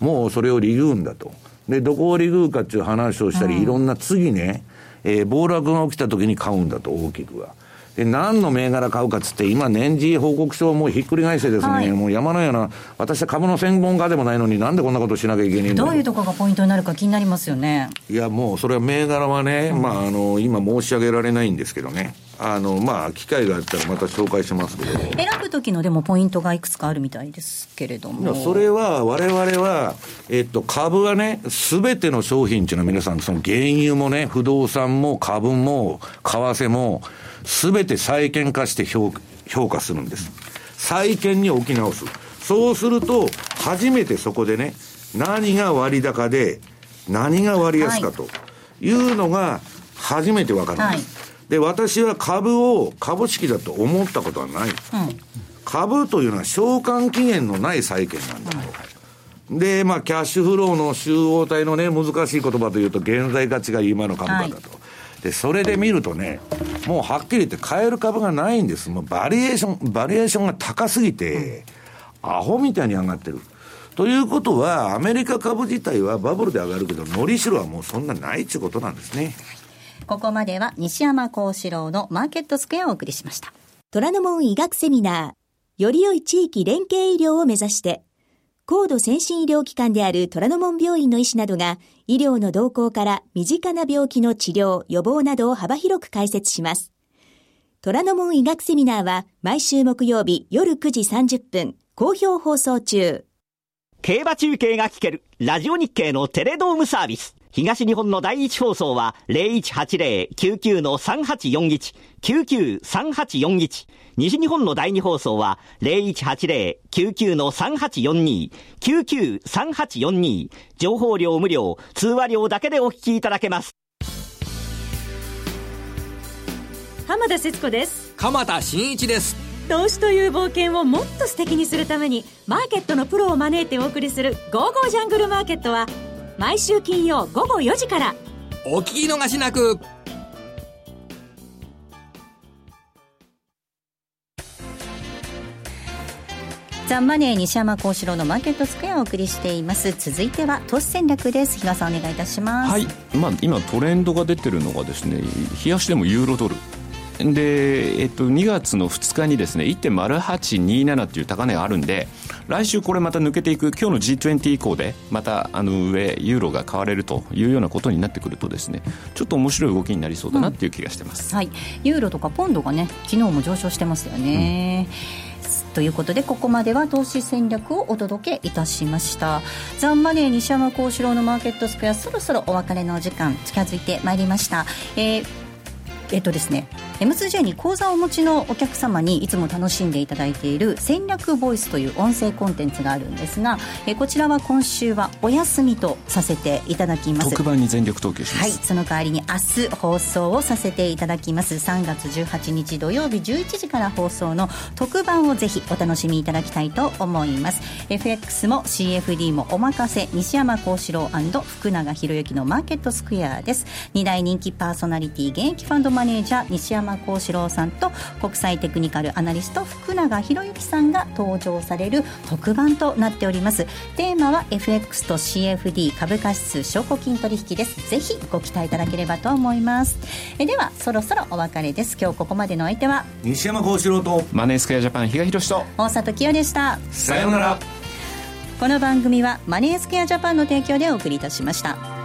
Speaker 2: もうそれをリグうんだと。で、どこをリグうかっていう話をしたり、いろんな次ね、えー暴落が起きた時に買うんだと、大きくは。で、何の銘柄買うかっつって、今年次報告書をもうひっくり返してですね、
Speaker 4: はい
Speaker 2: もう山のような、私は株の専門家でもないのになんでこんなことしなきゃいけないんだろ
Speaker 4: どういうとこがポイントになるか気になりますよね。
Speaker 2: いや、もうそれは銘柄はね、まあ、あの、今申し上げられないんですけどね。あの、まあ、機会があったらまた紹介しますけど。
Speaker 4: 選ぶ時のでもポイントがいくつかあるみたいですけれども。
Speaker 2: それは、我々は、えっと、株はね、すべての商品っていうのは皆さん、その原油もね、不動産も株も、為替も、すべて債券化して評評価するんです。債券に置き直す。そうすると、初めてそこでね、何が割高で、何が割安かというのが、初めてわかるんです。で、私は株を株式だと思ったことはない。株というのは償還期限のない債券なんだと。で、まあ、キャッシュフローの集合体のね、難しい言葉というと、現在価値が今の株価だと。で、それで見るとね、もうはっきり言って買える株がないんです。もうバリエーション、バリエーションが高すぎて、アホみたいに上がってる。ということは、アメリカ株自体はバブルで上がるけど、のりしろはもうそんなないっていうことなんですね。
Speaker 4: ここまでは西山幸四郎のマーケットスクエアをお送りしました。
Speaker 6: 虎ノ門医学セミナー、より良い地域連携医療を目指して、高度先進医療機関である虎ノ門病院の医師などが、医療の動向から身近な病気の治療、予防などを幅広く解説します。虎ノ門医学セミナーは、毎週木曜日夜9時30分、好評放送中。
Speaker 8: 競馬中継が聞けるラジオ日経のテレドームサービス。東日本の第一放送は0180-99-3841、99-3841。西日本の第二放送は0180-99-3842、99-3842。情報量無料、通話料だけでお聞きいただけます。
Speaker 9: 浜田節子です
Speaker 10: 鎌田新一です
Speaker 9: 投資という冒険をもっと素敵にするためにマーケットのプロを招いてお送りする「ゴーゴージャングルマーケット」は毎週金曜午後4時から。
Speaker 10: お聞き逃しなく。
Speaker 4: ザ・マネー西山幸四郎のマーケットスクエアをお送りしています。続いては投資戦略です。比嘉さんお願いいたします。
Speaker 3: はい、まあ、今トレンドが出てるのがですね冷やしでもユーロドル。で、えっと、2月の2日にですね1.0827っていう高値があるんで来週これまた抜けていく今日の G20 以降でまたあの上ユーロが買われるというようなことになってくるとですねちょっと面白い動きになりそうだなっていう気がしてます、
Speaker 4: はい、ユーロとかポンドがね昨日も上昇してますよね、ということでここまでは投資戦略をお届けいたしました。ザンマネー西山幸四郎のマーケットスクエアそろそろお別れの時間近づいてまいりました、えーえっとですね M2J に講座をお持ちのお客様にいつも楽しんでいただいている戦略ボイスという音声コンテンツがあるんですが、えーこちらは今週はお休みとさせていただきます。
Speaker 3: 特番に全力投球しま
Speaker 4: はい、
Speaker 3: す、
Speaker 4: その代わりに明日放送をさせていただきます。3月18日土曜日11時から放送の特番をぜひお楽しみいただきたいと思います。FX も CFD もお任せ。西山幸四郎福永博之のマーケットスクエアです。2大人気パーソナリティ現役ファンドマネージャー西山山幸四郎さんと国際テクニカルアナリスト福永博之さんが登場される特番となっております。テーマは FX と CFD 株価指数証拠金取引です。ぜひご期待いただければと思います。えではそろそろお別れです。今日ここまでのお相手は
Speaker 2: 西山幸四郎と
Speaker 3: マネースクエアジャパン比嘉宏と
Speaker 4: 大里清でした
Speaker 2: さようなら。
Speaker 4: この番組はマネースクエアジャパンの提供でお送りいたしました